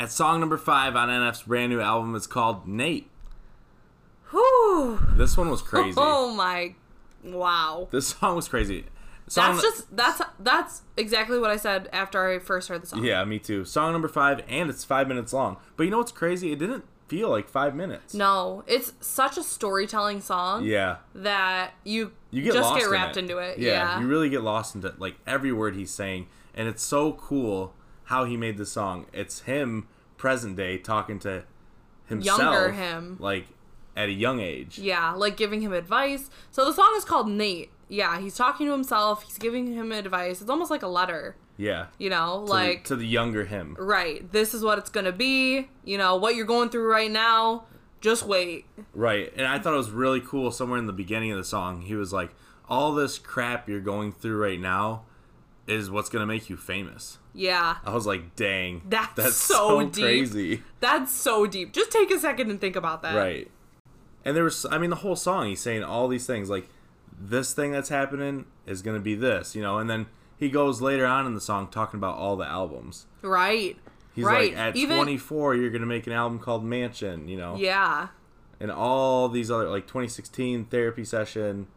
At song number five on NF's brand new album, is called Nate. Whew. This one was crazy. Oh my, wow. This song was crazy. Song That's just that's that's exactly what I said after I first heard the song. yeah, me too. Song number five, and it's five minutes long. But you know what's crazy? It didn't feel like five minutes. No, it's such a storytelling song Yeah, that you you get just get in wrapped it. into it. Yeah, Yeah. you really get lost into like every word he's saying, and it's so cool how he made the song. It's him present day talking to himself, Younger him. like at a young age. Yeah, like giving him advice. So the song is called Nate. Yeah, he's talking to himself. He's giving him advice. It's almost like a letter, Yeah, you know, to the- like to the younger him. right. This is what it's gonna be. You know what you're going through right now. Just wait. Right. And I thought it was really cool somewhere in the beginning of the song. He was like, All this crap you're going through right now is what's to make you famous. Yeah, I was like, Dang. That's so deep. crazy. that's so deep. Just take a second and think about that. Right. And there was, I mean, the whole song, he's saying all these things like, This thing that's happening is to be this, you know? And then he goes later on in the song talking about all the albums. Right. He's right. like, At Even 24, you're going to make an album called Mansion, you know? yeah. And all these other, like 2016 therapy session,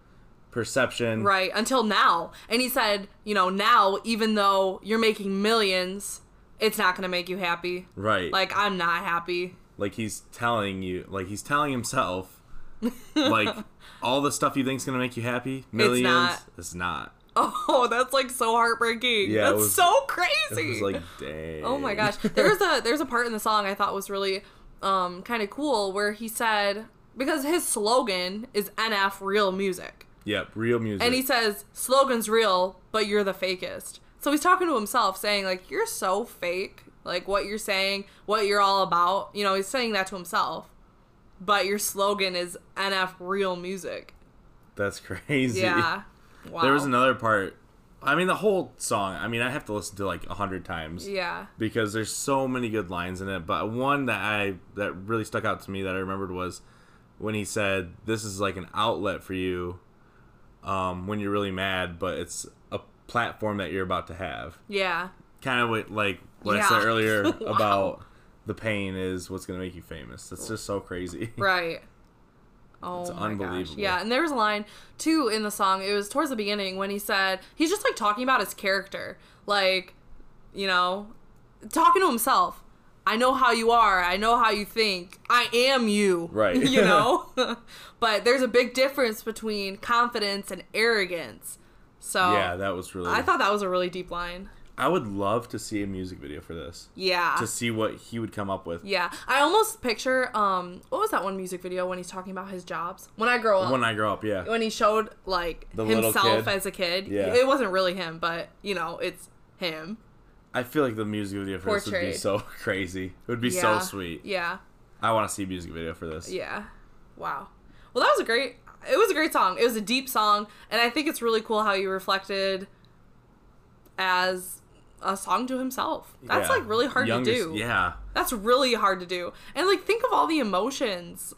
Perception. Right, until now. And he said, you know, now, even though you're making millions, it's not going to make you happy. Right. Like, I'm not happy. like he's telling you like he's telling himself like all the stuff you think's gonna make you happy millions not. it's not Oh, that's like so heartbreaking. Yeah, it that's was- so it crazy. was like dang oh my gosh. There's a there's a part in the song I thought was really um kind of cool where he said because his slogan is NF real music. Yep real music And he says, slogan's real, but you're the fakest. So he's talking to himself, saying, like, you're so fake. Like, what you're saying, what you're all about. You know, he's saying that to himself. But your slogan is NF real music. that's crazy Yeah. Wow. there was another part i mean the whole song i mean i have to listen to like a hundred times Yeah. because there's so many good lines in it but one that i that really stuck out to me that i remembered was when he said this is like an outlet for you um, when you're really mad but it's a platform that you're about to have Yeah. kind of what like what I said earlier Wow. about the pain is what's gonna make you famous. That's just so crazy. Right. Oh It's my gosh. unbelievable. Yeah, and there was a line too in the song. It was towards the beginning when he said he's just like talking about his character, like you know, talking to himself. I know how you are. I know how you think. I am you. Right. you know. but there's a big difference between confidence and arrogance. So yeah, that was really. I thought that was a really deep line. I would love to see a music video for this Yeah. to see what he would come up with. yeah. I almost picture um what was that one music video when he's talking about his jobs? When I grow up. When I grow up, yeah, when he showed like The himself as a kid. Yeah. It wasn't really him, but you know, it's him. I feel like the music video for this would be so crazy. It would be Yeah. so sweet. Yeah. I want to see a music video for this. Yeah. Wow. Well, that was a great it was a great song. It was a deep song, and I think it's really cool how he reflected as a song to himself. That's Yeah. like really hard Youngest- to do. Yeah, That's really hard to do. And like think of all the emotions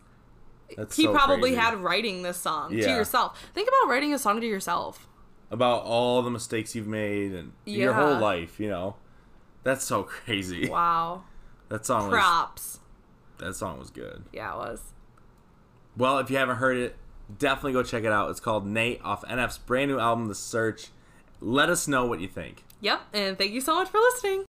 that's he so probably crazy. had writing this song to yourself. Think about writing a song to yourself. about all the mistakes you've made and your whole life. You know, that's so crazy. Wow. That song was Props. that song was good. Yeah, it was. Well, if you haven't heard it, definitely go check it out. It's called Nate off NF's brand new album, The Search. Let us know what you think. Yep, and thank you so much for listening.